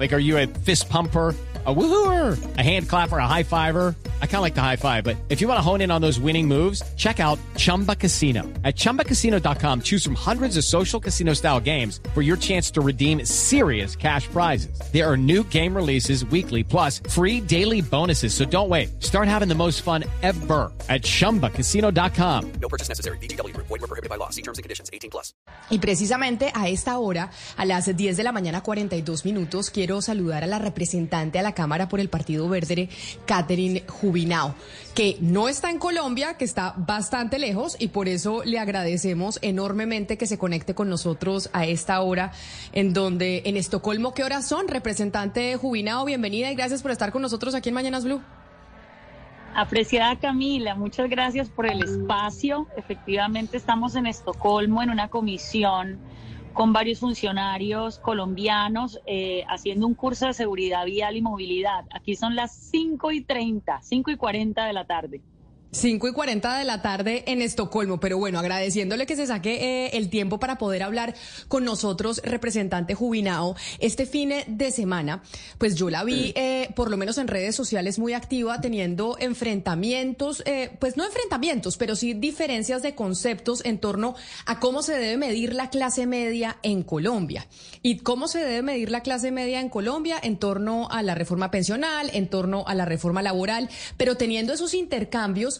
Like, are you a fist pumper? a woohooer, a hand clapper, a high fiver. I kind of like the high five, but if you want to hone in on those winning moves, check out Chumba Casino. At ChumbaCasino.com, choose from hundreds of social casino style games for your chance to redeem serious cash prizes. There are new game releases weekly, plus free daily bonuses. So don't wait. Start having the most fun ever at ChumbaCasino.com. No purchase necessary. BGW. Void were prohibited by law. See terms and conditions. 18 plus. Y precisamente a esta hora, a las 10 de la mañana 42 minutos, quiero saludar a la representante a la Cámara por el Partido Verde, Catherine Jubinao, que no está en Colombia, que está bastante lejos y por eso le agradecemos enormemente que se conecte con nosotros a esta hora en donde en Estocolmo, ¿qué horas son? Representante Jubinao, bienvenida y gracias por estar con nosotros aquí en Mañanas Blue. Apreciada Camila, muchas gracias por el espacio. Efectivamente estamos en Estocolmo en una comisión con varios funcionarios colombianos eh, haciendo un curso de seguridad vial y movilidad. Aquí son las 5 y 30, 5 y 40 de la tarde. 5 y 40 de la tarde en Estocolmo, pero bueno, agradeciéndole que se saque eh, el tiempo para poder hablar con nosotros, representante Jubinao, este fin de semana, pues yo la vi, eh, por lo menos en redes sociales, muy activa, teniendo enfrentamientos, eh, pues no enfrentamientos, pero sí diferencias de conceptos en torno a cómo se debe medir la clase media en Colombia. Y cómo se debe medir la clase media en Colombia en torno a la reforma pensional, en torno a la reforma laboral, pero teniendo esos intercambios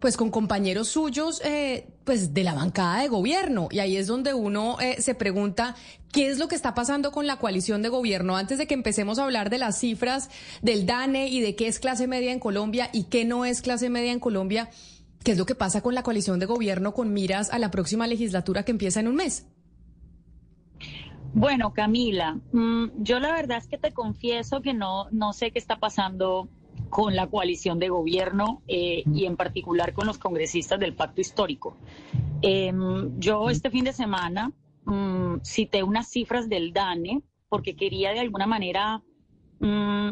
pues con compañeros suyos eh, pues de la bancada de gobierno. Y ahí es donde uno eh, se pregunta qué es lo que está pasando con la coalición de gobierno. Antes de que empecemos a hablar de las cifras del DANE y de qué es clase media en Colombia y qué no es clase media en Colombia qué es lo que pasa con la coalición de gobierno con miras a la próxima legislatura que empieza en un mes bueno Camila mm, yo la verdad es que te confieso que no no sé qué está pasando con la coalición de gobierno eh, y en particular con los congresistas del pacto histórico. Em, yo este fin de semana mm, cité unas cifras del DANE porque quería de alguna manera mm,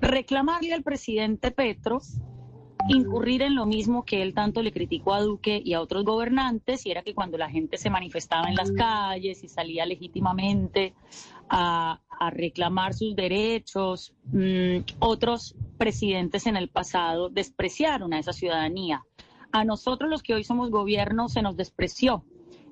reclamarle al presidente Petro incurrir en lo mismo que él tanto le criticó a Duque y a otros gobernantes, y era que cuando la gente se manifestaba en las calles y salía legítimamente a, reclamar sus derechos. Mm, otros presidentes en el pasado despreciaron a esa ciudadanía. A nosotros los que hoy somos gobierno se nos despreció.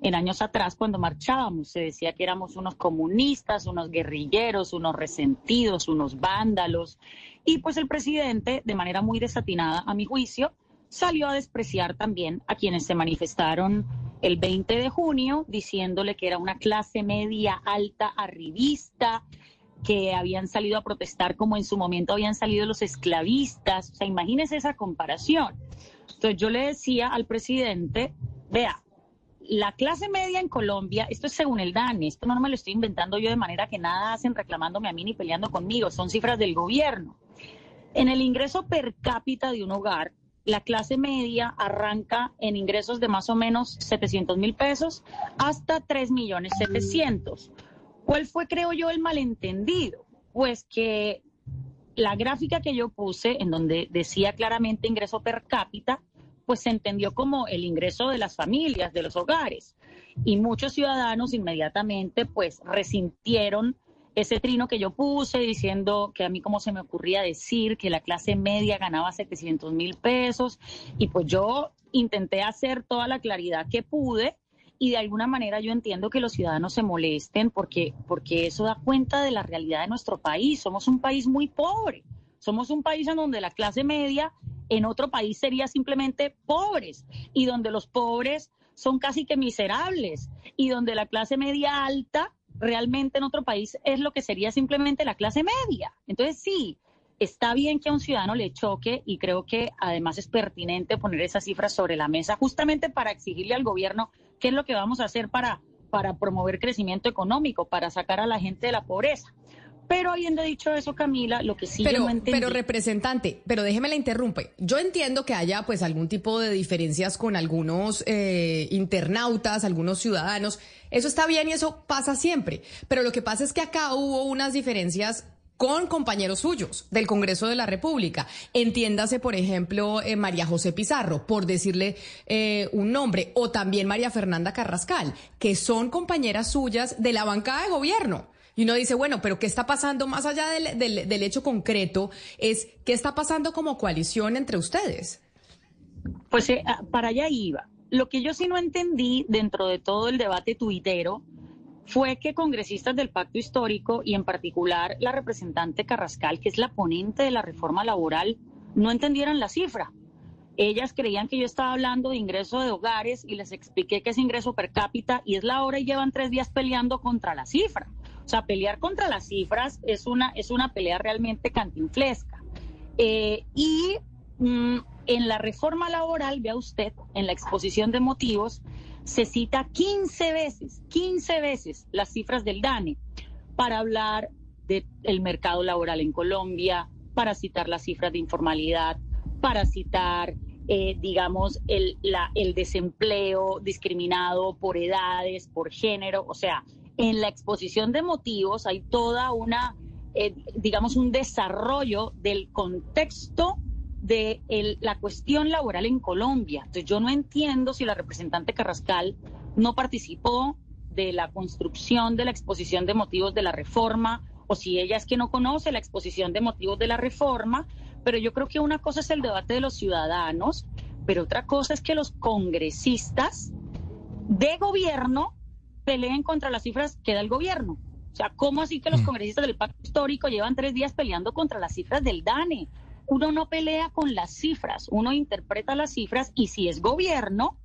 En años atrás, cuando marchábamos, se decía que éramos unos comunistas, unos guerrilleros, unos resentidos, unos vándalos. Y pues el presidente, de manera muy desatinada, a mi juicio, salió a despreciar también a quienes se manifestaron el 20 de junio diciéndole que era una clase media alta arribista, que habían salido a protestar como en su momento habían salido los esclavistas. O sea, imagínese esa comparación. Entonces yo le decía al presidente, vea, la clase media en Colombia, esto es según el DANE, esto no me lo estoy inventando yo de manera que nada hacen reclamándome a mí ni peleando conmigo, son cifras del gobierno. En el ingreso per cápita de un hogar, la clase media arranca en ingresos de más o menos 700 mil pesos hasta 3 millones 700. ¿Cuál fue, creo yo, el malentendido? Pues que la gráfica que yo puse, en donde decía claramente ingreso per cápita, pues se entendió como el ingreso de las familias, de los hogares. Y muchos ciudadanos inmediatamente pues resintieron ese trino que yo puse diciendo que a mí como se me ocurría decir que la clase media ganaba 700 mil pesos y pues yo intenté hacer toda la claridad que pude y de alguna manera yo entiendo que los ciudadanos se molesten porque, porque eso da cuenta de la realidad de nuestro país. Somos un país muy pobre, somos un país en donde la clase media en otro país sería simplemente pobres y donde los pobres son casi que miserables y donde la clase media alta realmente en otro país es lo que sería simplemente la clase media. Entonces sí, está bien que a un ciudadano le choque y creo que además es pertinente poner esas cifras sobre la mesa justamente para exigirle al gobierno qué es lo que vamos a hacer para, para promover crecimiento económico, para sacar a la gente de la pobreza. Pero habiendo dicho eso, Camila, lo que sí pero, yo no entendí... Pero representante, pero déjeme la interrumpe. Yo entiendo que haya pues algún tipo de diferencias con algunos eh, internautas, algunos ciudadanos. Eso está bien y eso pasa siempre. Pero lo que pasa es que acá hubo unas diferencias con compañeros suyos del Congreso de la República. Entiéndase, por ejemplo, eh, María José Pizarro, por decirle eh, un nombre, o también María Fernanda Carrascal, que son compañeras suyas de la bancada de gobierno. Y uno dice, bueno, pero ¿qué está pasando más allá del, hecho concreto? Es, ¿qué está pasando como coalición entre ustedes? Pues eh, ah, para allá iba. Lo que yo sí no entendí dentro de todo el debate tuitero fue que congresistas del pacto histórico y en particular la representante Carrascal, que es la ponente de la reforma laboral, no entendieran la cifra. Ellas creían que yo estaba hablando de ingreso de hogares y les expliqué que es ingreso per cápita y es la hora y llevan tres días peleando contra la cifra. O sea, pelear contra las cifras es una, es una pelea realmente cantinflesca. Eh, y mm, en la reforma laboral, vea usted, en la exposición de motivos, se cita 15 veces, 15 veces las cifras del DANE para hablar del mercado laboral en Colombia, para citar las cifras de informalidad, para citar, eh, digamos, el, la, el desempleo discriminado por edades, por género. O sea, en la exposición de motivos hay toda una, eh, digamos, un desarrollo del contexto de la cuestión laboral en Colombia. Entonces yo no entiendo si la representante Carrascal no participó de la construcción de la exposición de motivos de la reforma o si ella es que no conoce la exposición de motivos de la reforma, pero yo creo que una cosa es el debate de los ciudadanos, pero otra cosa es que los congresistas de gobierno peleen contra las cifras que da el gobierno. O sea, ¿cómo así que los mm. congresistas del pacto histórico llevan tres días peleando contra las cifras del DANE? uno no pelea con las cifras, uno interpreta las cifras y si es gobierno,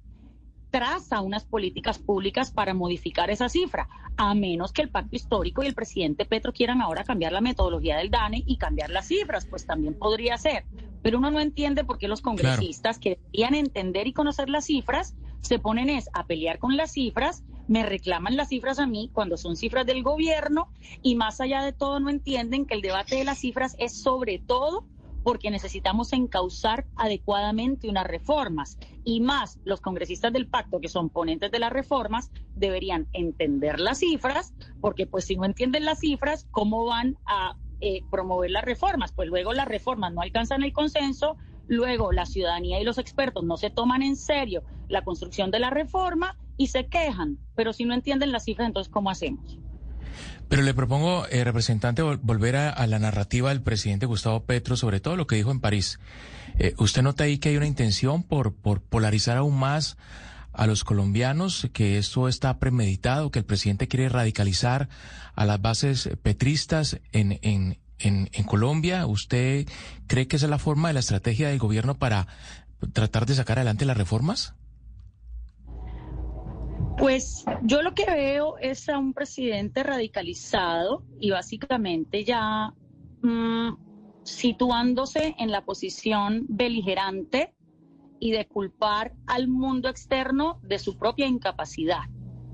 traza unas políticas públicas para modificar esa cifra, a menos que el pacto histórico y el presidente Petro quieran ahora cambiar la metodología del DANE y cambiar las cifras, pues también podría ser. Pero uno no entiende por qué los congresistas que deberían entender y conocer las cifras se ponen es a pelear con las cifras, me reclaman las cifras a mí cuando son cifras del gobierno y más allá de todo no entienden que el debate de las cifras es sobre todo porque necesitamos encauzar adecuadamente unas reformas. Y más, los congresistas del pacto, que son ponentes de las reformas, deberían entender las cifras, porque pues si no entienden las cifras, ¿cómo van a eh, promover las reformas? Pues luego las reformas no alcanzan el consenso, luego la ciudadanía y los expertos no se toman en serio la construcción de la reforma y se quejan. Pero si no entienden las cifras, entonces ¿cómo hacemos? Pero le propongo, eh, representante, volver a, la narrativa del presidente Gustavo Petro sobre todo lo que dijo en París. Eh, ¿Usted nota ahí que hay una intención por, por polarizar aún más a los colombianos, que esto está premeditado, que el presidente quiere radicalizar a las bases petristas en, en, en, en Colombia? ¿Usted cree que esa es la forma de la estrategia del gobierno para tratar de sacar adelante las reformas? Pues yo lo que veo es a un presidente radicalizado y básicamente ya mm, situándose en la posición beligerante y de culpar al mundo externo de su propia incapacidad.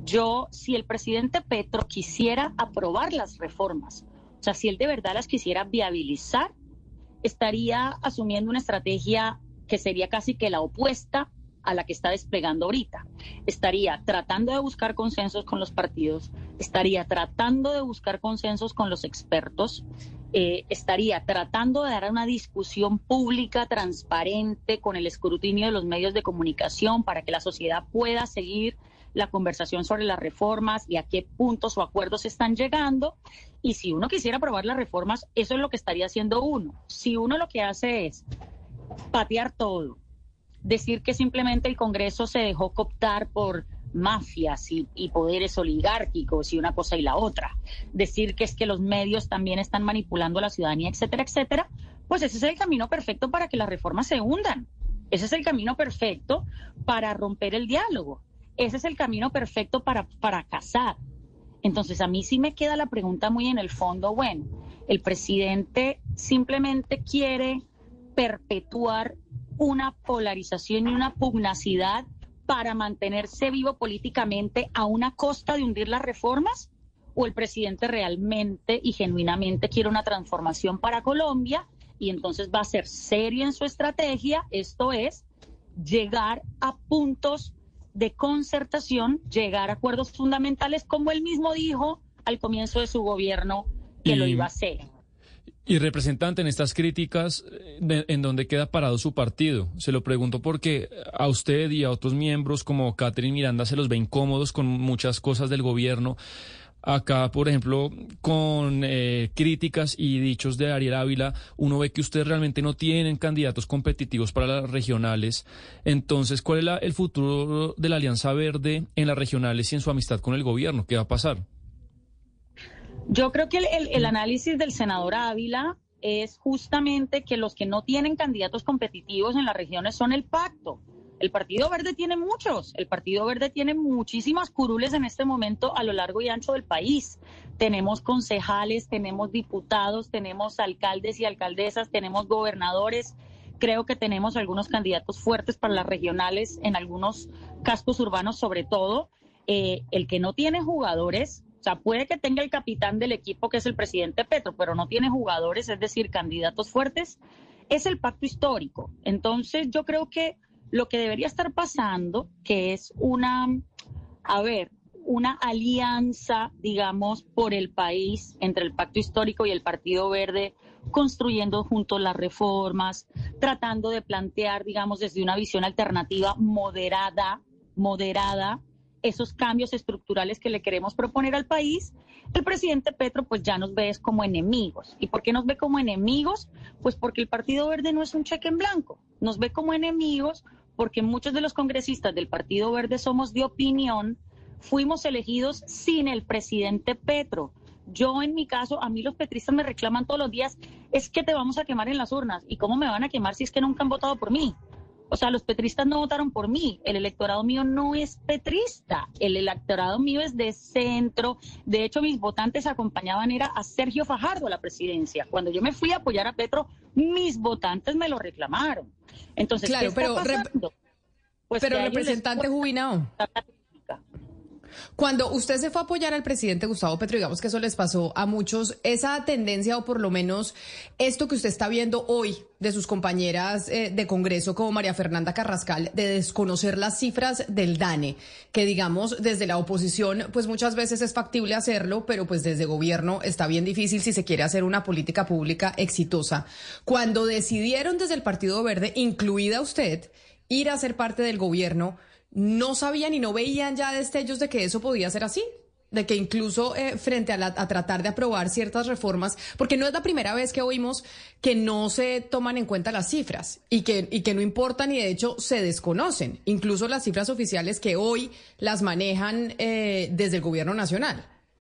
Yo, si el presidente Petro quisiera aprobar las reformas, sea, si él de verdad las quisiera viabilizar, estaría asumiendo una estrategia que sería casi que la opuesta a la que está desplegando ahorita. Estaría tratando de buscar consensos con los partidos, estaría tratando de buscar consensos con los expertos, eh, estaría tratando de dar una discusión pública, transparente, con el escrutinio de los medios de comunicación para que la sociedad pueda seguir la conversación sobre las reformas y a qué puntos o acuerdos están llegando. Y si uno quisiera aprobar las reformas, eso es lo que estaría haciendo uno. Si uno lo que hace es patear todo, decir que simplemente el Congreso se dejó cooptar por mafias y, poderes oligárquicos y una cosa y la otra, decir que es que los medios también están manipulando a la ciudadanía, etcétera, etcétera, pues ese es el camino perfecto para que las reformas se hundan. Ese es el camino perfecto para romper el diálogo. Ese es el camino perfecto para fracasar. Entonces, a mí sí me queda la pregunta muy en el fondo, bueno, el presidente simplemente quiere perpetuar una polarización y una pugnacidad para mantenerse vivo políticamente a una costa de hundir las reformas? ¿O el presidente realmente y genuinamente quiere una transformación para Colombia y entonces va a ser serio en su estrategia? Esto es llegar a puntos de concertación, llegar a acuerdos fundamentales, como él mismo dijo al comienzo de su gobierno que lo iba a hacer. Y representante en estas críticas, eh, ¿en dónde queda parado su partido? Se lo pregunto porque a usted y a otros miembros como Catherine Miranda se los ve incómodos con muchas cosas del gobierno. Acá, por ejemplo, con eh, críticas y dichos de Ariel Ávila, uno ve que ustedes realmente no tienen candidatos competitivos para las regionales. Entonces, ¿cuál es el futuro de la Alianza Verde en las regionales y en su amistad con el gobierno? ¿Qué va a pasar? Yo creo que el, análisis del senador Ávila es justamente que los que no tienen candidatos competitivos en las regiones son el pacto. El Partido Verde tiene muchos, el Partido Verde tiene muchísimas curules en este momento a lo largo y ancho del país. Tenemos concejales, tenemos diputados, tenemos alcaldes y alcaldesas, tenemos gobernadores. Creo que tenemos algunos candidatos fuertes para las regionales en algunos cascos urbanos sobre todo. Eh, el que no tiene jugadores o sea, puede que tenga el capitán del equipo, que es el presidente Petro, pero no tiene jugadores, es decir, candidatos fuertes, es el pacto histórico. Entonces, yo creo que lo que debería estar pasando, que es una, a ver, una alianza, digamos, por el país entre el pacto histórico y el Partido Verde, construyendo juntos las reformas, tratando de plantear, digamos, desde una visión alternativa moderada, moderada, esos cambios estructurales que le queremos proponer al país, el presidente Petro pues ya nos ve como enemigos. ¿Y por qué nos ve como enemigos? Pues porque el Partido Verde no es un cheque en blanco, nos ve como enemigos porque muchos de los congresistas del Partido Verde somos de opinión, fuimos elegidos sin el presidente Petro. Yo en mi caso, a mí los petristas me reclaman todos los días, es que te vamos a quemar en las urnas. ¿Y cómo me van a quemar si es que nunca han votado por mí? O sea, los petristas no votaron por mí. El electorado mío no es petrista. El electorado mío es de centro. De hecho, mis votantes acompañaban era a Sergio Fajardo a la presidencia. Cuando yo me fui a apoyar a Petro, mis votantes me lo reclamaron. Entonces, claro, pero, pues pero representante Jubinao. Cuando usted se fue a apoyar al presidente Gustavo Petro, digamos que eso les pasó a muchos, esa tendencia o por lo menos esto que usted está viendo hoy de sus compañeras eh, de Congreso como María Fernanda Carrascal, de desconocer las cifras del DANE, que digamos desde la oposición pues muchas veces es factible hacerlo, pero pues desde gobierno está bien difícil si se quiere hacer una política pública exitosa. Cuando decidieron desde el Partido Verde, incluida usted, ir a ser parte del gobierno, no sabían y no veían ya destellos de que eso podía ser así de que incluso eh, frente a, a, tratar de aprobar ciertas reformas, porque no es la primera vez que oímos que no se toman en cuenta las cifras y que, y que no importan y de hecho se desconocen, incluso las cifras oficiales que hoy las manejan eh, desde el gobierno nacional.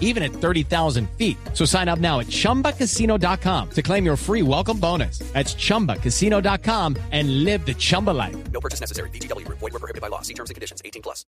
even at 30,000 feet. So sign up now at chumbacasino.com to claim your free welcome bonus. That's chumbacasino.com and live the Chumba life. No purchase necessary. DTW, void, were prohibited by law. See terms and conditions 18 plus.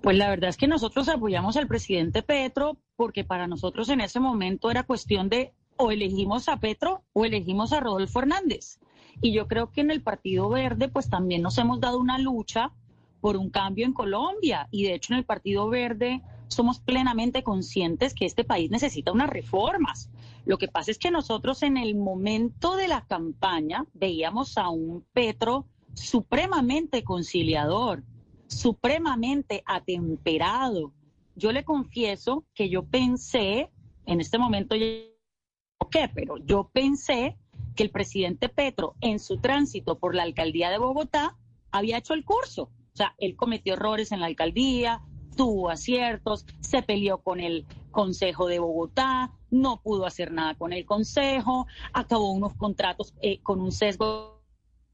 Pues la verdad es que nosotros apoyamos al presidente Petro porque para nosotros en ese momento era cuestión de o elegimos a Petro o elegimos a Rodolfo Hernández. Y yo creo que en el Partido Verde pues también nos hemos dado una lucha por un cambio en Colombia. Y de hecho en el Partido Verde somos plenamente conscientes que este país necesita unas reformas. Lo que pasa es que nosotros en el momento de la campaña veíamos a un Petro supremamente conciliador, supremamente atemperado. Yo le confieso que yo pensé, en este momento, ¿qué? Pero yo pensé que el presidente Petro en su tránsito por la alcaldía de Bogotá había hecho el curso. O sea, él cometió errores en la alcaldía, tuvo aciertos, se peleó con el Consejo de Bogotá, no pudo hacer nada con el Consejo, acabó unos contratos eh, con un sesgo.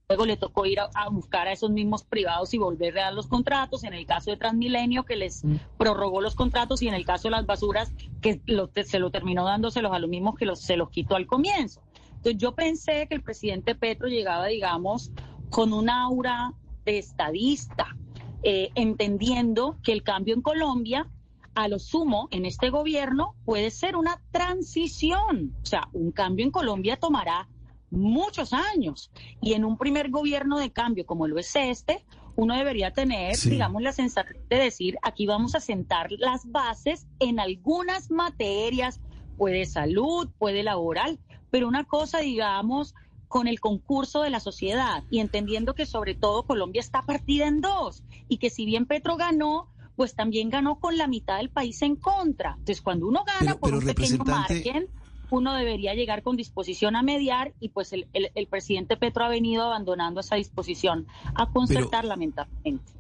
Luego le tocó ir a, buscar a esos mismos privados y volver a dar los contratos. En el caso de Transmilenio, que les mm. prorrogó los contratos, y en el caso de las basuras, que se lo terminó dándoselos a los mismos que los, se los quitó al comienzo. Entonces yo pensé que el presidente Petro llegaba, digamos, con un aura de estadista, eh, entendiendo que el cambio en Colombia, a lo sumo, en este gobierno, puede ser una transición. O sea, un cambio en Colombia tomará muchos años. Y en un primer gobierno de cambio como lo es este, uno debería tener, digamos, la sensación de decir, aquí vamos a sentar las bases en algunas materias, puede salud, puede laboral, pero una cosa, digamos, con el concurso de la sociedad y entendiendo que sobre todo Colombia está partida en dos y que si bien Petro ganó, pues también ganó con la mitad del país en contra. Entonces, cuando uno gana por un pequeño margen, uno debería llegar con disposición a mediar y pues el, presidente Petro ha venido abandonando esa disposición a concertar lamentablemente.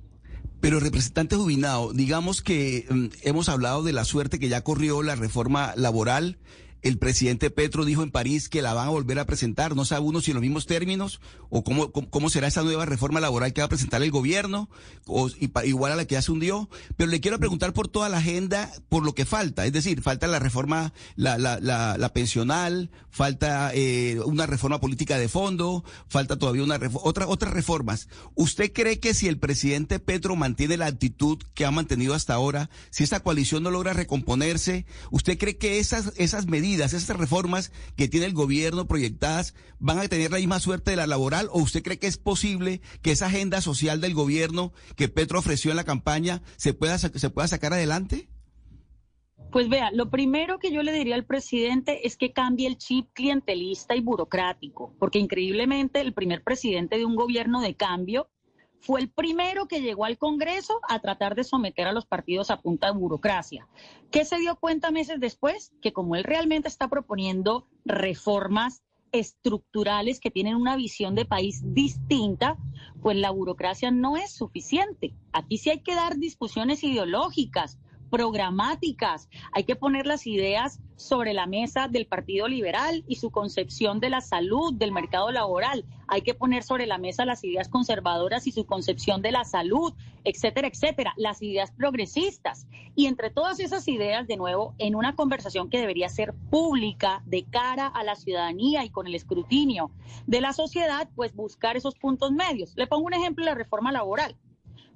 Pero representante Jubinado, digamos que mm, hemos hablado de la suerte que ya corrió la reforma laboral el presidente Petro dijo en París que la van a volver a presentar. No sabe uno si en los mismos términos o cómo, cómo, será esa nueva reforma laboral que va a presentar el gobierno, o igual a la que ya se hundió. Pero le quiero preguntar por toda la agenda, por lo que falta. Es decir, falta la reforma, la, la, la, pensional, falta eh, una reforma política de fondo, falta todavía una otra, otras reformas. ¿Usted cree que si el presidente Petro mantiene la actitud que ha mantenido hasta ahora, si esta coalición no logra recomponerse, ¿usted cree que esas, esas medidas esas reformas que tiene el gobierno proyectadas, van a tener la misma suerte de la laboral o usted cree que es posible que esa agenda social del gobierno que Petro ofreció en la campaña se pueda, se pueda sacar adelante? Pues vea, lo primero que yo le diría al presidente es que cambie el chip clientelista y burocrático, porque increíblemente el primer presidente de un gobierno de cambio fue el primero que llegó al Congreso a tratar de someter a los partidos a punta de burocracia. ¿Qué se dio cuenta meses después? Que como él realmente está proponiendo reformas estructurales que tienen una visión de país distinta, pues la burocracia no es suficiente. Aquí sí hay que dar discusiones ideológicas, programáticas. Hay que poner las ideas sobre la mesa del Partido Liberal y su concepción de la salud, del mercado laboral. Hay que poner sobre la mesa las ideas conservadoras y su concepción de la salud, etcétera, etcétera, las ideas progresistas. Y entre todas esas ideas, de nuevo, en una conversación que debería ser pública de cara a la ciudadanía y con el escrutinio de la sociedad, pues buscar esos puntos medios. Le pongo un ejemplo, la reforma laboral.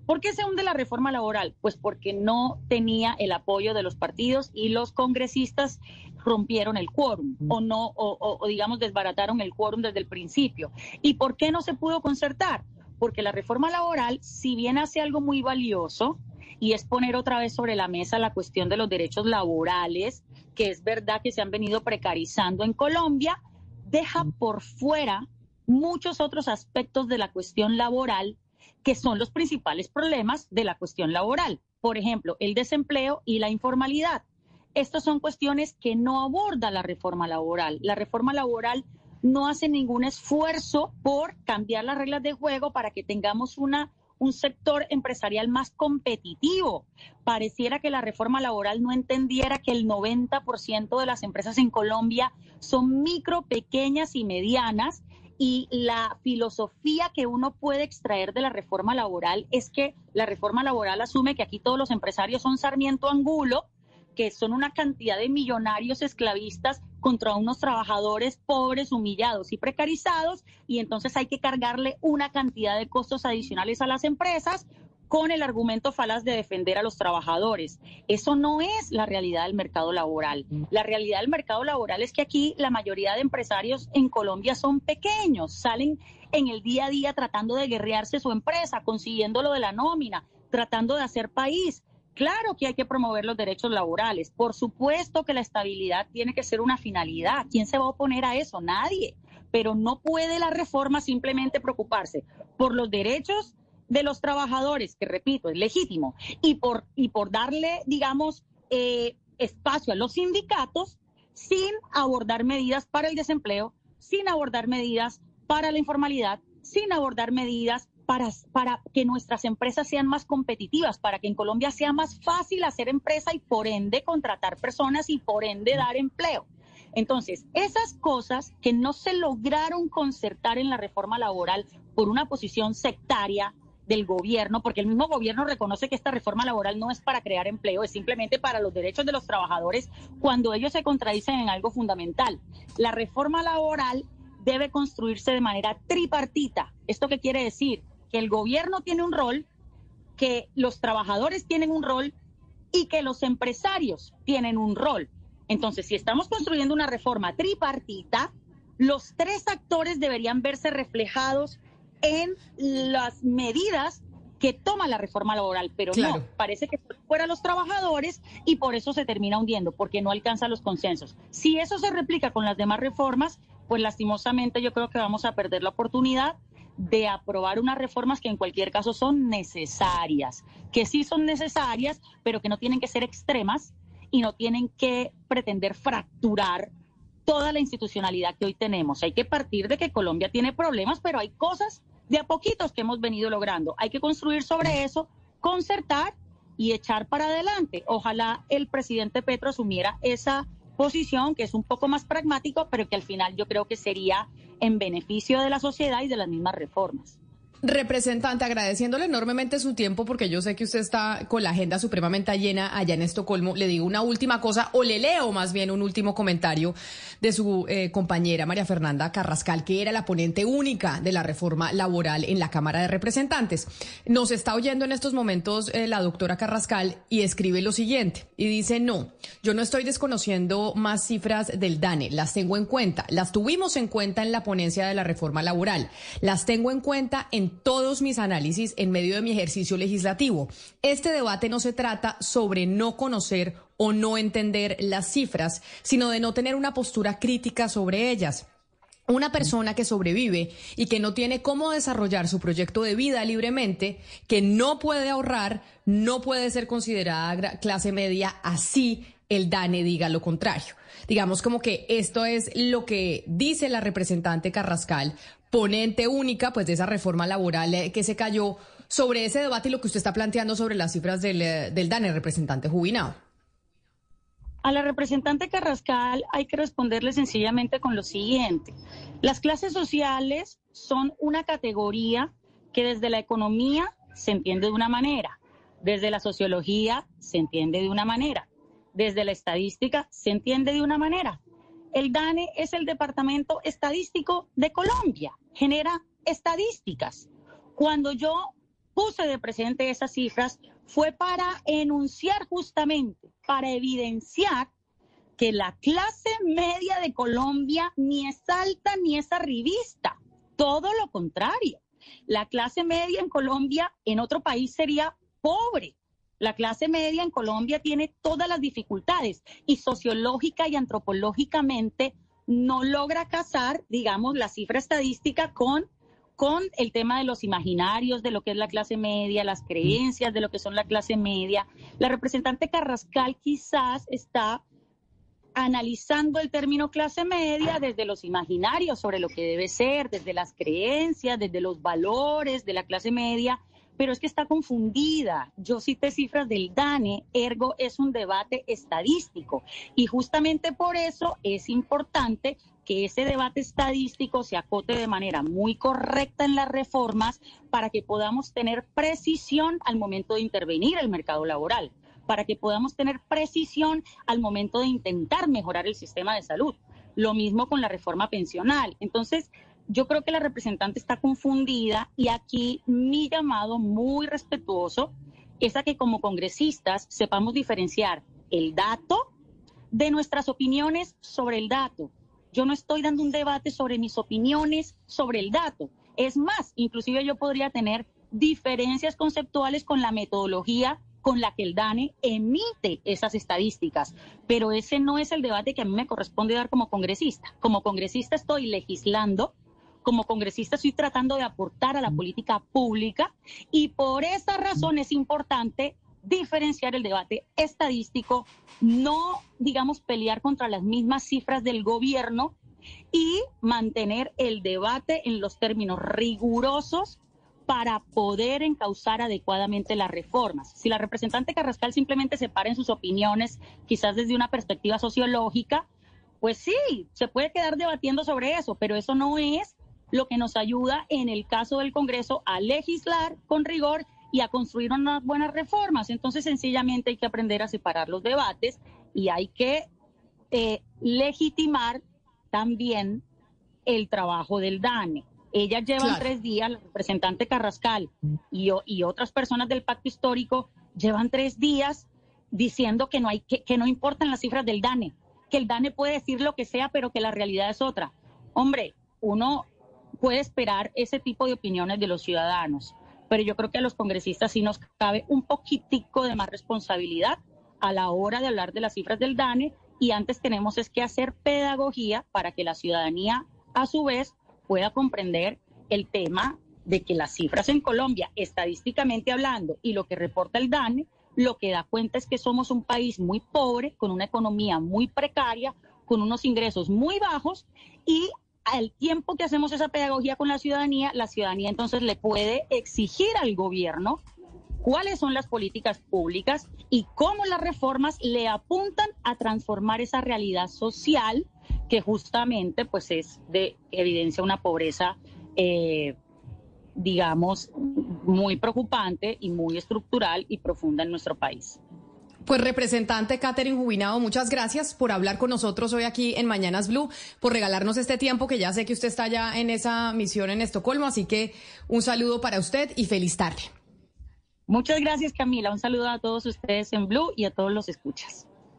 ¿Por qué se hunde la reforma laboral? Pues porque no tenía el apoyo de los partidos y los congresistas rompieron el quórum o no, o, digamos desbarataron el quórum desde el principio. ¿Y por qué no se pudo concertar? Porque la reforma laboral, si bien hace algo muy valioso, y es poner otra vez sobre la mesa la cuestión de los derechos laborales, que es verdad que se han venido precarizando en Colombia, deja por fuera muchos otros aspectos de la cuestión laboral que son los principales problemas de la cuestión laboral. Por ejemplo, el desempleo y la informalidad. Estas son cuestiones que no aborda la reforma laboral. La reforma laboral no hace ningún esfuerzo por cambiar las reglas de juego para que tengamos una, un sector empresarial más competitivo. Pareciera que la reforma laboral no entendiera que el 90% de las empresas en Colombia son micro, pequeñas y medianas y la filosofía que uno puede extraer de la reforma laboral es que la reforma laboral asume que aquí todos los empresarios son Sarmiento Angulo, que son una cantidad de millonarios esclavistas contra unos trabajadores pobres, humillados y precarizados, y entonces hay que cargarle una cantidad de costos adicionales a las empresas con el argumento falaz de defender a los trabajadores. Eso no es la realidad del mercado laboral. La realidad del mercado laboral es que aquí la mayoría de empresarios en Colombia son pequeños, salen en el día a día tratando de guerrearse su empresa, consiguiendo lo de la nómina, tratando de hacer país. Claro que hay que promover los derechos laborales. Por supuesto que la estabilidad tiene que ser una finalidad. ¿Quién se va a oponer a eso? Nadie. Pero no puede la reforma simplemente preocuparse por los derechos de los trabajadores, que repito, es legítimo, y por, y por darle, digamos, eh, espacio a los sindicatos sin abordar medidas para el desempleo, sin abordar medidas para la informalidad, sin abordar medidas para, para que nuestras empresas sean más competitivas, para que en Colombia sea más fácil hacer empresa y por ende contratar personas y por ende dar empleo. Entonces, esas cosas que no se lograron concertar en la reforma laboral por una posición sectaria, del gobierno, porque el mismo gobierno reconoce que esta reforma laboral no es para crear empleo, es simplemente para los derechos de los trabajadores cuando ellos se contradicen en algo fundamental. La reforma laboral debe construirse de manera tripartita. ¿Esto qué quiere decir? Que el gobierno tiene un rol, que los trabajadores tienen un rol y que los empresarios tienen un rol. Entonces, si estamos construyendo una reforma tripartita, los tres actores deberían verse reflejados en las medidas que toma la reforma laboral, pero no, parece que fuera los trabajadores y por eso se termina hundiendo, porque no alcanza los consensos. Si eso se replica con las demás reformas, pues lastimosamente yo creo que vamos a perder la oportunidad de aprobar unas reformas que en cualquier caso son necesarias, que sí son necesarias, pero que no tienen que ser extremas y no tienen que pretender fracturar toda la institucionalidad que hoy tenemos. Hay que partir de que Colombia tiene problemas, pero hay cosas de a poquitos que hemos venido logrando. Hay que construir sobre eso, concertar y echar para adelante. Ojalá el presidente Petro asumiera esa posición que es un poco más pragmático, pero que al final yo creo que sería en beneficio de la sociedad y de las mismas reformas. Representante, agradeciéndole enormemente su tiempo porque yo sé que usted está con la agenda supremamente llena allá en Estocolmo. Le digo una última cosa o le leo más bien un último comentario de su eh, compañera María Fernanda Carrascal, que era la ponente única de la reforma laboral en la Cámara de Representantes. Nos está oyendo en estos momentos eh, la doctora Carrascal y escribe lo siguiente y dice, no, yo no estoy desconociendo más cifras del DANE, las tengo en cuenta, las tuvimos en cuenta en la ponencia de la reforma laboral, las tengo en cuenta en todos mis análisis en medio de mi ejercicio legislativo. Este debate no se trata sobre no conocer o no entender las cifras, sino de no tener una postura crítica sobre ellas. Una persona que sobrevive y que no tiene cómo desarrollar su proyecto de vida libremente, que no puede ahorrar, no puede ser considerada clase media, así el DANE diga lo contrario. Digamos como que esto es lo que dice la representante Carrascal ponente única pues de esa reforma laboral eh, que se cayó sobre ese debate y lo que usted está planteando sobre las cifras del, eh, del DANE, representante Jubinado. A la representante Carrascal hay que responderle sencillamente con lo siguiente. Las clases sociales son una categoría que desde la economía se entiende de una manera, desde la sociología se entiende de una manera, desde la estadística se entiende de una manera, el DANE es el Departamento Estadístico de Colombia, genera estadísticas. Cuando yo puse de presente esas cifras fue para enunciar justamente, para evidenciar que la clase media de Colombia ni es alta ni es arribista, todo lo contrario. La clase media en Colombia en otro país sería pobre. La clase media en Colombia tiene todas las dificultades y sociológica y antropológicamente no logra casar, digamos, la cifra estadística con con el tema de los imaginarios de lo que es la clase media, las creencias de lo que son la clase media. La representante Carrascal quizás está analizando el término clase media desde los imaginarios sobre lo que debe ser, desde las creencias, desde los valores de la clase media, pero es que está confundida. Yo cité cifras del DANE, ergo es un debate estadístico y justamente por eso es importante que ese debate estadístico se acote de manera muy correcta en las reformas para que podamos tener precisión al momento de intervenir el mercado laboral, para que podamos tener precisión al momento de intentar mejorar el sistema de salud. Lo mismo con la reforma pensional. Entonces, yo creo que la representante está confundida y aquí mi llamado muy respetuoso es a que como congresistas sepamos diferenciar el dato de nuestras opiniones sobre el dato. Yo no estoy dando un debate sobre mis opiniones sobre el dato. Es más, inclusive yo podría tener diferencias conceptuales con la metodología con la que el DANE emite esas estadísticas. Pero ese no es el debate que a mí me corresponde dar como congresista. Como congresista estoy legislando como congresista estoy tratando de aportar a la política pública y por esa razón es importante diferenciar el debate estadístico, no, digamos, pelear contra las mismas cifras del gobierno y mantener el debate en los términos rigurosos para poder encauzar adecuadamente las reformas. Si la representante Carrascal simplemente se para en sus opiniones, quizás desde una perspectiva sociológica, pues sí, se puede quedar debatiendo sobre eso, pero eso no es lo que nos ayuda en el caso del Congreso a legislar con rigor y a construir unas buenas reformas. Entonces, sencillamente hay que aprender a separar los debates y hay que eh, legitimar también el trabajo del DANE. Ellas llevan tres días, la representante Carrascal y, y otras personas del pacto histórico llevan tres días diciendo que no hay que, que no importan las cifras del DANE, que el DANE puede decir lo que sea, pero que la realidad es otra. Hombre, uno puede esperar ese tipo de opiniones de los ciudadanos. pero yo creo que a los congresistas sí nos cabe un poquitico de más responsabilidad a la hora de hablar de las cifras del DANE y antes tenemos es que hacer pedagogía para que la ciudadanía a su vez pueda comprender el tema de que las cifras en Colombia, estadísticamente hablando, y lo que reporta el DANE, lo que da cuenta es que somos un país muy pobre, con una economía muy precaria, con unos ingresos muy bajos y al tiempo que hacemos esa pedagogía con la ciudadanía, la ciudadanía entonces le puede exigir al gobierno cuáles son las políticas públicas y cómo las reformas le apuntan a transformar esa realidad social que justamente pues es de evidencia una pobreza eh, digamos, muy preocupante y muy estructural y profunda en nuestro país. Pues representante Catherine Jubinado, muchas gracias por hablar con nosotros hoy aquí en Mañanas Blue, por regalarnos este tiempo que ya sé que usted está ya en esa misión en Estocolmo, así que un saludo para usted y feliz tarde. Muchas gracias Camila, un saludo a todos ustedes en Blue y a todos los escuchas.